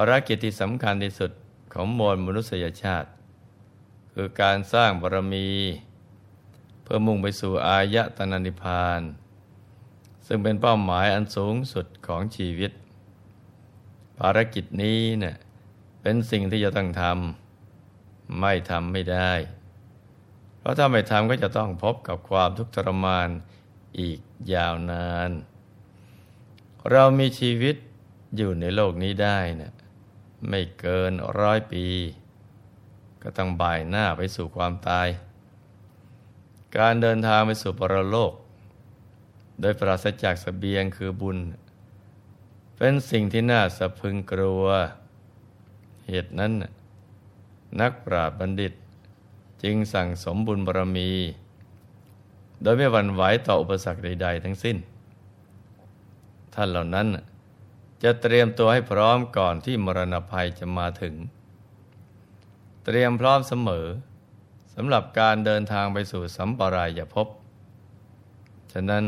ภารกิจที่สำคัญที่สุดของมวลมนุษยชาติ คือการสร้างบารมี เพื่อมุ่งไปสู่อายะตนานิพาน ซึ่งเป็นเป้าหมายอันสูงสุดของชีวิต ภารกิจนี้เนะี่ยเป็นสิ่งที่จะต้องทำไม่ทำไม่ได้ เพราะถ้าไม่ทำก็จะต้องพบกับความทุกข์ทรมานอีกยาวนาน เรามีชีวิตอยู่ในโลกนี้ได้นะ ไม่เกินร้อยปี ก็ต้องบ่ายหน้าไปสู่ความตาย การเดินทางไปสู่ปรโลก โดยปราศจากสเสบียงคือบุญ เป็นสิ่งที่น่าสะพึงกลัว เหตุนั้น นักปราชญ์บัณฑิต จึงสั่งสมบุญบารมี โดยไม่หวั่นไหวต่ออุปสรรคใด ๆ ทั้งสิ้น ท่านเหล่านั้น จะเตรียมตัวให้พร้อมก่อนที่มรณภัยจะมาถึง เตรียมพร้อมเสมอสำหรับการเดินทางไปสู่สัมปรายภพฉะนั้น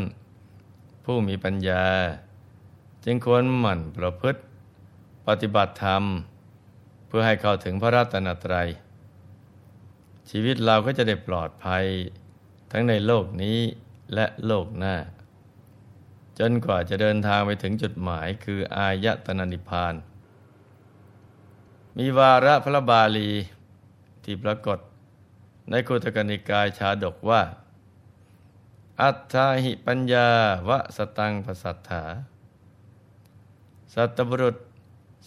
ผู้มีปัญญา จึงควรหมั่นประพฤติ ปฏิบัติธรรม เพื่อให้เข้าถึงพระรัตนตรัย ชีวิตเราก็จะได้ปลอดภัย ทั้งในโลกนี้และโลกหน้า จนกว่าจะเดินทางไปถึงจุดหมายคืออายตนะนิพพาน มีวาระพระบาลีที่ปรากฏในคุตกนิกายชาดกว่า อัตถาหิปัญญาวะสตังภสัทธาสัตบุรุษ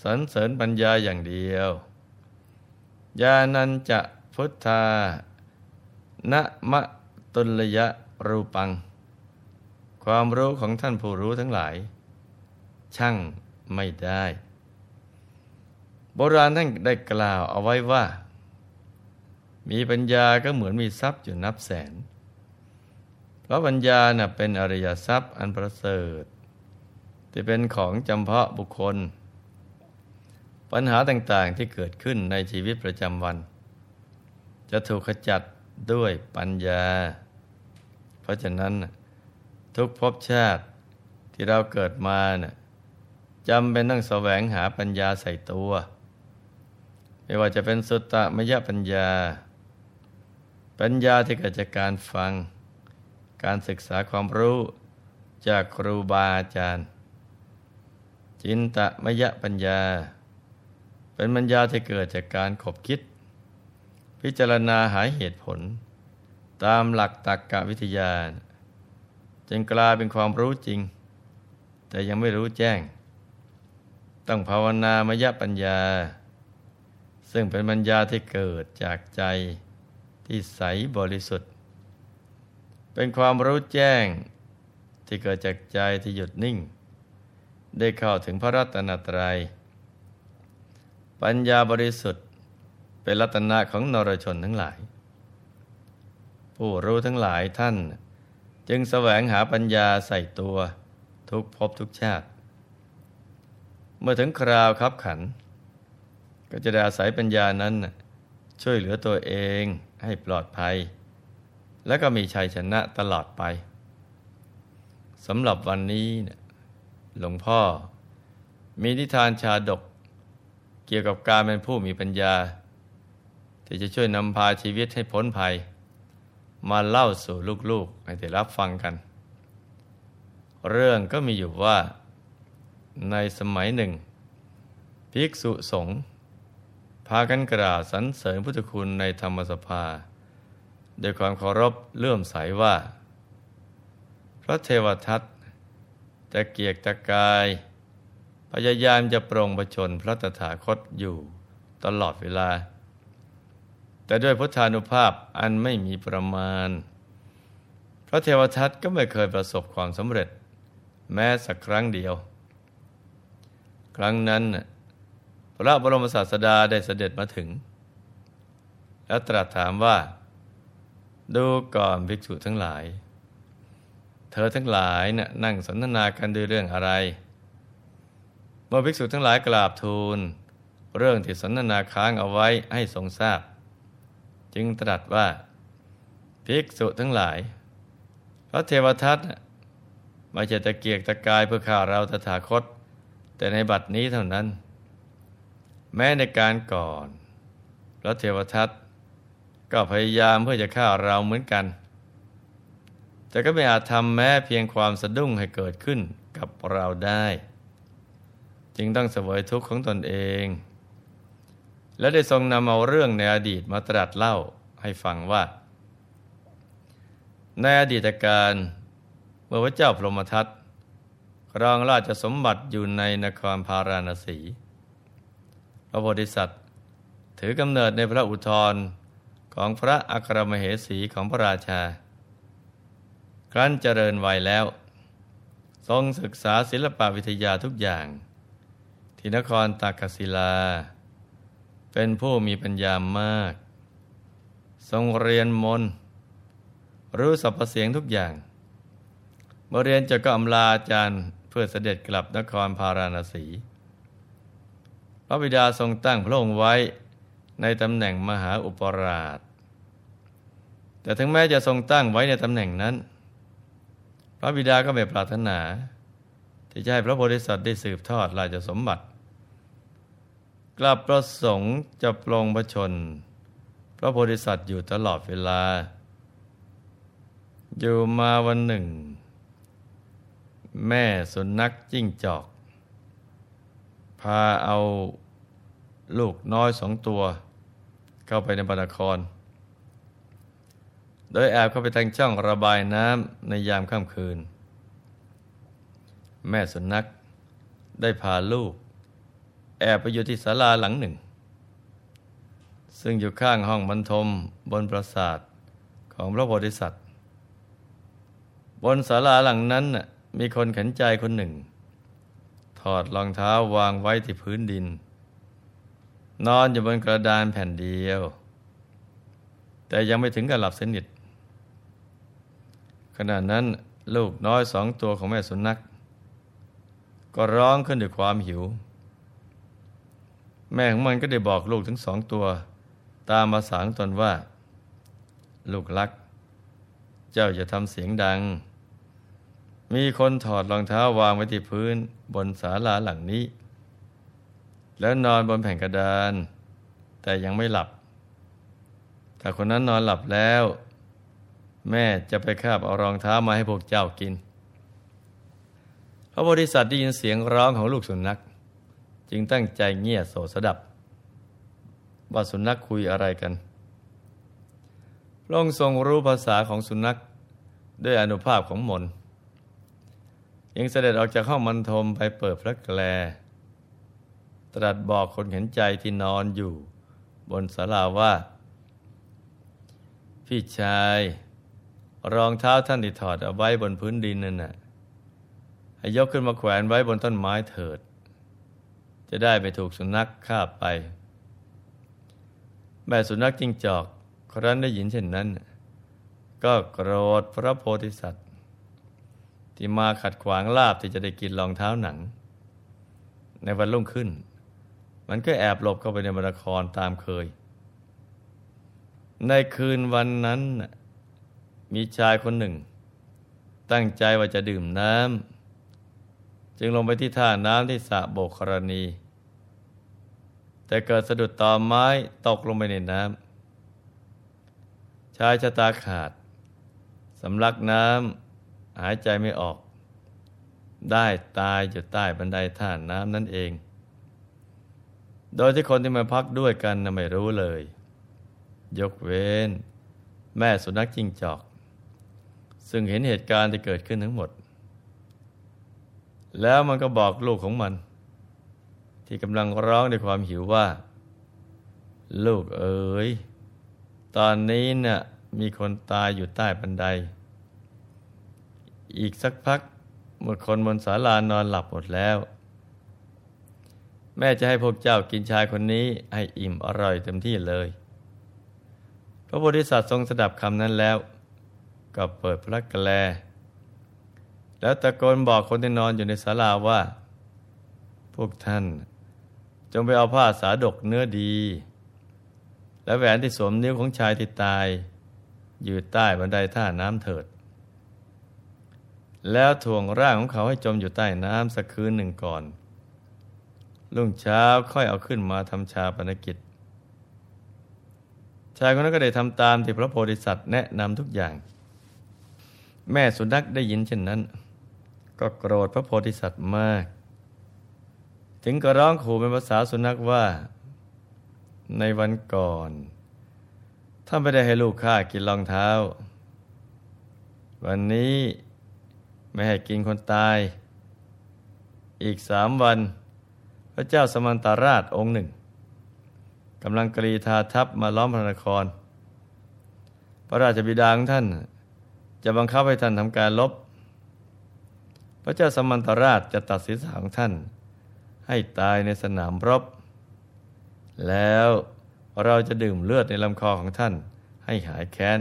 สรรเสริญปัญญาอย่างเดียวยานันจะพุทธานะมะตุลยะรูปัง ความรู้ของท่านผู้รู้ทั้งหลาย ช่างไม่ได้ โบราณท่านได้กล่าวเอาไว้ว่า มีปัญญาก็เหมือนมีทรัพย์อยู่นับแสน เพราะปัญญาน่ะเป็นอริยทรัพย์อันประเสริฐที่เป็นของจำเพาะบุคคล ปัญหาต่างๆที่เกิดขึ้นในชีวิตประจำวัน จะถูกขจัดด้วยปัญญา เพราะฉะนั้น ทุกภพชาติที่เราเกิดมานะ่ะจำเป็นต้องแสวงหาปัญญาใส่ตัว ไม่ว่าจะเป็นสุตตะมยปัญญา ปัญญาที่เกิดจากการฟัง การศึกษาความรู้จากครูบาอาจารย์ จินตะมยปัญญา เป็นปัญญาที่เกิดจากการขบคิด พิจารณาหาเหตุผล ตามหลักตรรกวิทยา จึงกลายเป็นความรู้จริง แต่ยังไม่รู้แจ้ง ต้องภาวนามยปัญญา ซึ่งเป็นปัญญาที่เกิดจากใจที่ใสบริสุทธิ์ เป็นความรู้แจ้งที่เกิดจากใจที่หยุดนิ่ง ได้เข้าถึงพระรัตนตรยัย ปัญญาบริสุทธิ์เป็นรัตนะของนรชนทั้งหลาย ผู้รู้ทั้งหลายท่าน จึงแสวงหาปัญญาใส่ตัวทุกภพทุกชาติ เมื่อถึงคราวคับขัน ก็จะได้อาศัยปัญญานั้น ช่วยเหลือตัวเองให้ปลอดภัย และก็มีชัยชนะตลอดไปสำหรับวันนี้หลวงพ่อมีนิทานชาดก เกี่ยวกับการเป็นผู้มีปัญญา ที่จะช่วยนำพาชีวิตให้พ้นภัย มาเล่าสู่ลูกๆให้ได้รับฟังกัน เรื่องก็มีอยู่ว่า ในสมัยหนึ่ง ภิกษุสงฆ์พากันกล่าวสรรเสริญพุทธคุณในธรรมสภาโดยความเคารพเลื่อมใสว่า พระเทวทัตจะเกียกตะกาย พยายามจะปรงประชนพระตถาคตอยู่ตลอดเวลา แต่ด้วยพุทธานุภาพอันไม่มีประมาณ พระเทวทัตก็ไม่เคยประสบความสำเร็จ แม้สักครั้งเดียว ครั้งนั้น พระบรมศาสดาได้เสด็จมาถึง แล้วตรัสถามว่า ดูก่อนภิกษุทั้งหลาย เธอทั้งหลายนะนั่งสนทนากันด้วยเรื่องอะไร เมื่อภิกษุทั้งหลายกราบทูล เรื่องที่สนทนาค้างเอาไว้ให้ทรงทราบ จึงตรัสว่าภิกษุทั้งหลาย พระเทวทัตไม่ใช่ตะเกียกตะกายเพื่อข่าเราตถาคต แต่ในบัดนี้เท่านั้น แม้ในการก่อนแล้วเทวทัตก็พยายามเพื่อจะฆ่าเราเหมือนกัน แต่ก็ไม่อาจทำแม้เพียงความสะดุ้งให้เกิดขึ้นกับเราได้ จึงต้องเสวยทุกข์ของตนเอง และได้ทรงนำเอาเรื่องในอดีตมาตรัสเล่าให้ฟังว่า ในอดีตการเมื่อพระเจ้าพรหมทัตครองราชสมบัติอยู่ในนครพาราณสี พระโพธิสัตว์ ถือกำเนิดในพระอุทธรของพระอัครมเหสีของพระราชา ครั้นเจริญวัยแล้ว ทรงศึกษาศิลปวิทยาทุกอย่าง ที่นครตากศิลา เป็นผู้มีปัญญามาก ทรงเรียนมน รู้สรรพเสียงทุกอย่างเมื่อเรียนจะก็อำลาอาจารย์เพื่อเสด็จกลับนครพาราณสี พระบิดาทรงตั้งพระองค์ไว้ในตำแหน่งมหาอุปราช แต่ถึงแม้จะทรงตั้งไว้ในตำแหน่งนั้น พระบิดาก็ไม่ปรารถนาที่จะให้พระโพธิสัตว์ได้สืบทอดราชสมบัติ กลับประสงค์จะปลงพระชน พระโพธิสัตว์อยู่ตลอดเวลา อยู่มาวันหนึ่ง แม่สุนัขจิ้งจอก พาเอาลูกน้อยสองตัว เข้าไปในบรรคร โดยแอบเข้าไปทางช่องระบายน้ำในยามค่ำคืน แม่สุนัขได้พาลูก แอบไปอยู่ที่ศาลาหลังหนึ่ง ซึ่งอยู่ข้างห้องบรรทมบนปราสาทของพระโพธิสัตว์ บนศาลาหลังนั้นมีคนข็นใจคนหนึ่ง ถอดรองเท้าวางไว้ที่พื้นดิน นอนอยู่บนกระดานแผ่นเดียว แต่ยังไม่ถึงกับหลับสนิทขณะนั้นลูกน้อยสองตัวของแม่สุนัข ก็ร้องขึ้นด้วยความหิว แม่ของมันก็ได้บอกลูกทั้งสองตัว ตามมาสางตนว่า ลูกรัก เจ้าจะทำเสียงดัง มีคนถอดรองเท้าวางไว้ที่พื้นบนศาลาหลังนี้ แล้วนอนบนแผ่นกระดาน แต่ยังไม่หลับ แต่คนนั้นนอนหลับแล้ว แม่จะไปคาบเอารองเท้ามาให้พวกเจ้ากินพระโพธิสัตว์ได้ยินเสียงร้องของลูกสุนัข จึงตั้งใจเงี่ยโสสดับ ว่าสุนัขคุยอะไรกันพระองค์ทรงรู้ภาษาของสุนัขด้วยอนุภาพของมนยังเสด็จออกจากห้องมันทมไปเปิดพระแกล ตรัสบอกคนเห็นใจที่นอนอยู่บนศาลาว่า พี่ชาย รองเท้าท่านที่ถอดเอาไว้บนพื้นดินนั่นน่ะให้ยกขึ้นมาแขวนไว้บนต้นไม้เถิด จะได้ไปถูกสุนัขคาบไปแม่สุนัขจิ้งจอก ครั้นได้ยินเช่นนั้น ก็โกรธพระโพธิสัตว์ ที่มาขัดขวางลาบที่จะได้กินรองเท้าหนัง ในวันรุ่งขึ้น มันก็แอบหลบเข้าไปในบรรครตามเคย ในคืนวันนั้น มีชายคนหนึ่ง ตั้งใจว่าจะดื่มน้ำจึงลงไปที่ท่าน้ำที่สระโบกรณี แต่เกิดสะดุดต่อไม้ตกลงไปในน้ำชายชะตาขาดสำลักน้ำหายใจไม่ออก ได้ตายอยู่ใต้บันไดท่าน้ำนั่นเอง โดยที่คนที่มาพักด้วยกันนะไม่รู้เลย ยกเว้น แม่สุนัขจิ้งจอก ซึ่งเห็นเหตุการณ์ที่เกิดขึ้นทั้งหมด แล้วมันก็บอกลูกของมัน ที่กำลังร้องด้วยความหิวว่า ลูกเอ๋ยตอนนี้นะ่ยมีคนตายอยู่ใต้บันได อีกสักพักเมื่อคนบนศาลานอนหลับหมดแล้ว แม่จะให้พวกเจ้ากินชายคนนี้ให้อิ่มอร่อยเต็มที่เลย พระโพธิสัตว์ทรงสดับคำนั้นแล้ว ก็เปิดพระกแล แล้วตะโกนบอกคนที่นอนอยู่ในศาลาว่า พวกท่าน จงไปเอาผ้าสาดกเนื้อดี และแหวนที่สวมนิ้วของชายที่ตาย อยู่ใต้บันไดท่าน้ำเถิด แล้วถ่วงร่างของเขาให้จมอยู่ใต้น้ำสักคืนหนึ่งก่อนรุ่งเช้าค่อยเอาขึ้นมาทำชาปนกิจ ชายคนนั้นก็ได้ทำตามที่พระโพธิสัตว์แนะนำทุกอย่าง แม่สุนัขได้ยินเช่นนั้น ก็โกรธพระโพธิสัตว์มาก ถึงก็ร้องขู่เป็นภาษาสุนัขว่า ในวันก่อนท่านไม่ได้ให้ลูกข้ากินรองเท้า วันนี้ไม่ให้กินคนตาย อีกสามวัน พระเจ้าสมันตาราชองค์หนึ่งกำลังกรีธาทัพมาล้อมพระนคร พระราชบิดาของท่าน จะบังคับให้ท่านทำการลบ พระเจ้าสมันตาราชจะตัดศีรษะของท่าน ให้ตายในสนามรบ แล้วเราจะดื่มเลือดในลำคอของท่านให้หายแค้น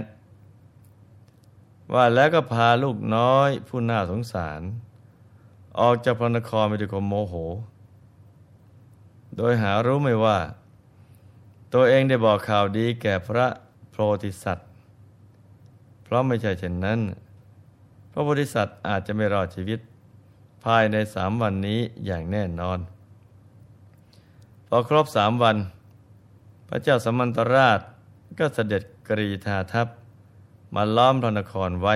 ว่าแล้วก็พาลูกน้อยผู้น่าสงสาร ออกจากพระนครไปด้วยความโมโห โดยหารู้ไม่ว่า ตัวเองได้บอกข่าวดีแก่พระโพธิสัตว์ เพราะไม่ใช่เช่นนั้น พระโพธิสัตว์อาจจะไม่รอดชีวิต ภายในสามวันนี้อย่างแน่นอน อครบสามวัน พระเจ้าสมันตราชก็เสด็จกรีธาทัพ มาล้อมพระนครไว้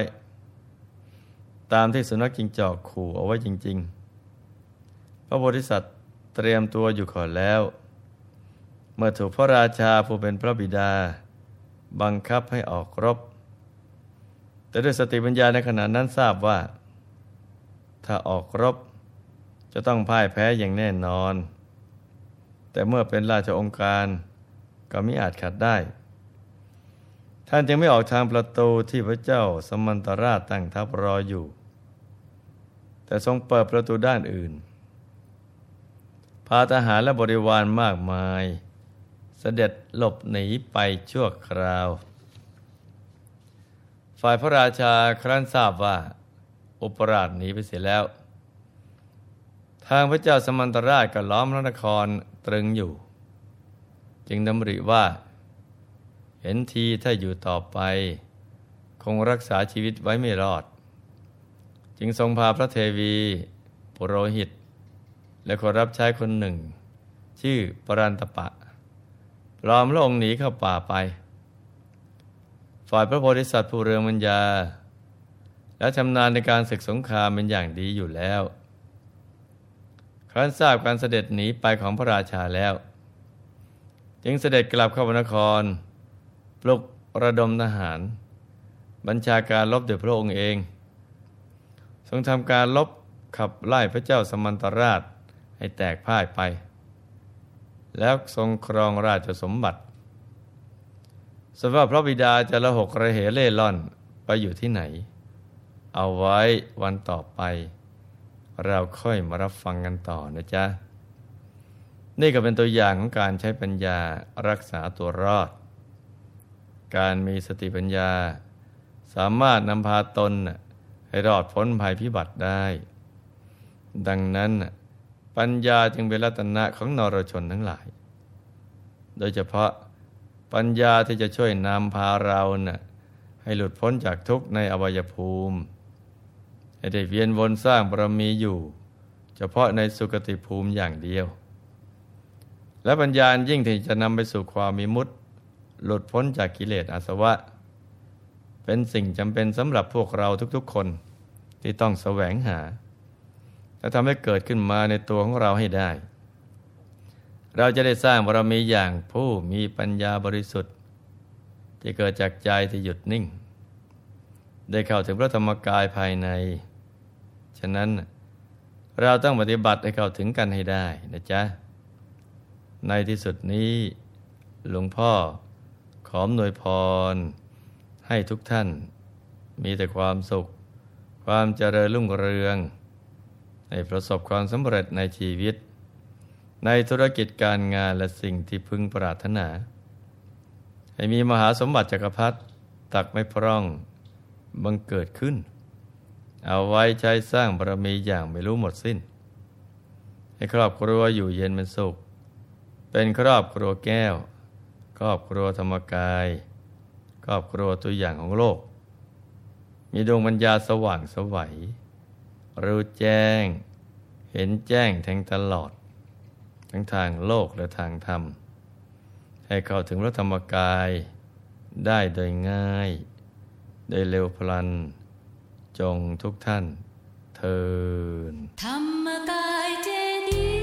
ตามที่สุนัขจิงจอกขู่เอาไว้จริง ๆ พระโพธิสัตว์เตรียมตัวอยู่ก่อนแล้ว เมื่อถูกพระราชาผู้เป็นพระบิดา บังคับให้ออกรบ แต่ด้วยสติปัญญาในขณะนั้นทราบว่า ถ้าออกรบ จะต้องพ่ายแพ้อย่างแน่นอน แต่เมื่อเป็นราชองค์การก็มิอาจขัดได้ ท่านจึงไม่ออกทางประตูที่พระเจ้าสมันตราชตั้งทัพรออยู่ แต่ทรงเปิดประตูด้านอื่น พาทหารและบริวารมากมาย เสด็จหลบหนีไปชั่วคราว ฝ่ายพระราชาครั้นทราบว่า อุปราชหนีไปเสียแล้ว ทางพระเจ้าสมันตราชก็ล้อมพระนคร ตรึงอยู่ จึงดำริว่า เห็นทีถ้าอยู่ต่อไป คงรักษาชีวิตไว้ไม่รอด จึงทรงพาพระเทวีปุโรหิต และคนรับใช้คนหนึ่ง ชื่อปรันตปะปลอมลงหนีเข้าป่าไป ฝ่ายพระโพธิสัตว์ผู้เรืองมัญญาและชำนาญในการศึกสงครามเป็นอย่างดีอยู่แล้ว ครั้นทราบการเสด็จหนีไปของพระราชาแล้ว จึงเสด็จกลับเข้านคร ปลุกระดมทหาร บัญชาการลบโดยพระองค์เอง ทรงทำการลบขับไล่พระเจ้าสมันตราชให้แตกพ่ายไป แล้วทรงครองราชสมบัติสำหรับพระบิดาจะละหกระเหเล่ล่อนไปอยู่ที่ไหน เอาไว้วันต่อไป เราค่อยมารับฟังกันต่อนะจ๊ะ นี่ก็เป็นตัวอย่างของการใช้ปัญญารักษาตัวรอด การมีสติปัญญา สามารถนำพาตนให้รอดพ้นภัยพิบัติได้ ดังนั้นปัญญาจึงเป็นรัตนะของนรชนทั้งหลาย โดยเฉพาะปัญญาที่จะช่วยนำพาเรานะ่ะให้หลุดพ้นจากทุกข์ในอวัยภูมิ ให้ได้เวียนวนสร้างบารมีอยู่ เฉพาะในสุคติภูมิอย่างเดียว และปัญญายิ่งที่จะนำไปสู่ความมีมุตหลุดพ้นจากกิเลสอาสวะ เป็นสิ่งจำเป็นสำหรับพวกเราทุกๆคนที่ต้องแสวงหา และทำให้เกิดขึ้นมาในตัวของเราให้ได้ เราจะได้สร้างบารมีอย่างผู้มีปัญญาบริสุทธิ์ ที่เกิดจากใจที่หยุดนิ่ง ได้เข้าถึงพระธรรมกายภายใน ฉะนั้นเราต้องปฏิบัติให้เข้าถึงกันให้ได้นะจ๊ะ ในที่สุดนี้หลวงพ่อขอมหน่วยพร ให้ทุกท่าน มีแต่ความสุข ความเจริญรุ่งเรืองให้ประสบความสำเร็จในชีวิต ในธุรกิจการงานและสิ่งที่พึงปรารถนา ให้มีมหาสมบัติจักรพรรดิตักไม่พร่อง บังเกิดขึ้น เอาไว้ใช้สร้างบารมีอย่างไม่รู้หมดสิ้น ให้ครอบครัวอยู่เย็นเป็นสุข เป็นครอบครัวแก้ว ครอบครัวธรรมกาย ครอบครัวตัวอย่างของโลก มีดวงปัญญาสว่างสวัยรู้แจ้ง เห็นแจ้งแทงตลอด ทั้งทางโลกและทางธรรม ให้เข้าถึงพระธรรมกายได้โดยง่าย ได้เร็วพลัน จงทุกท่านเทินธรรมกายเจดี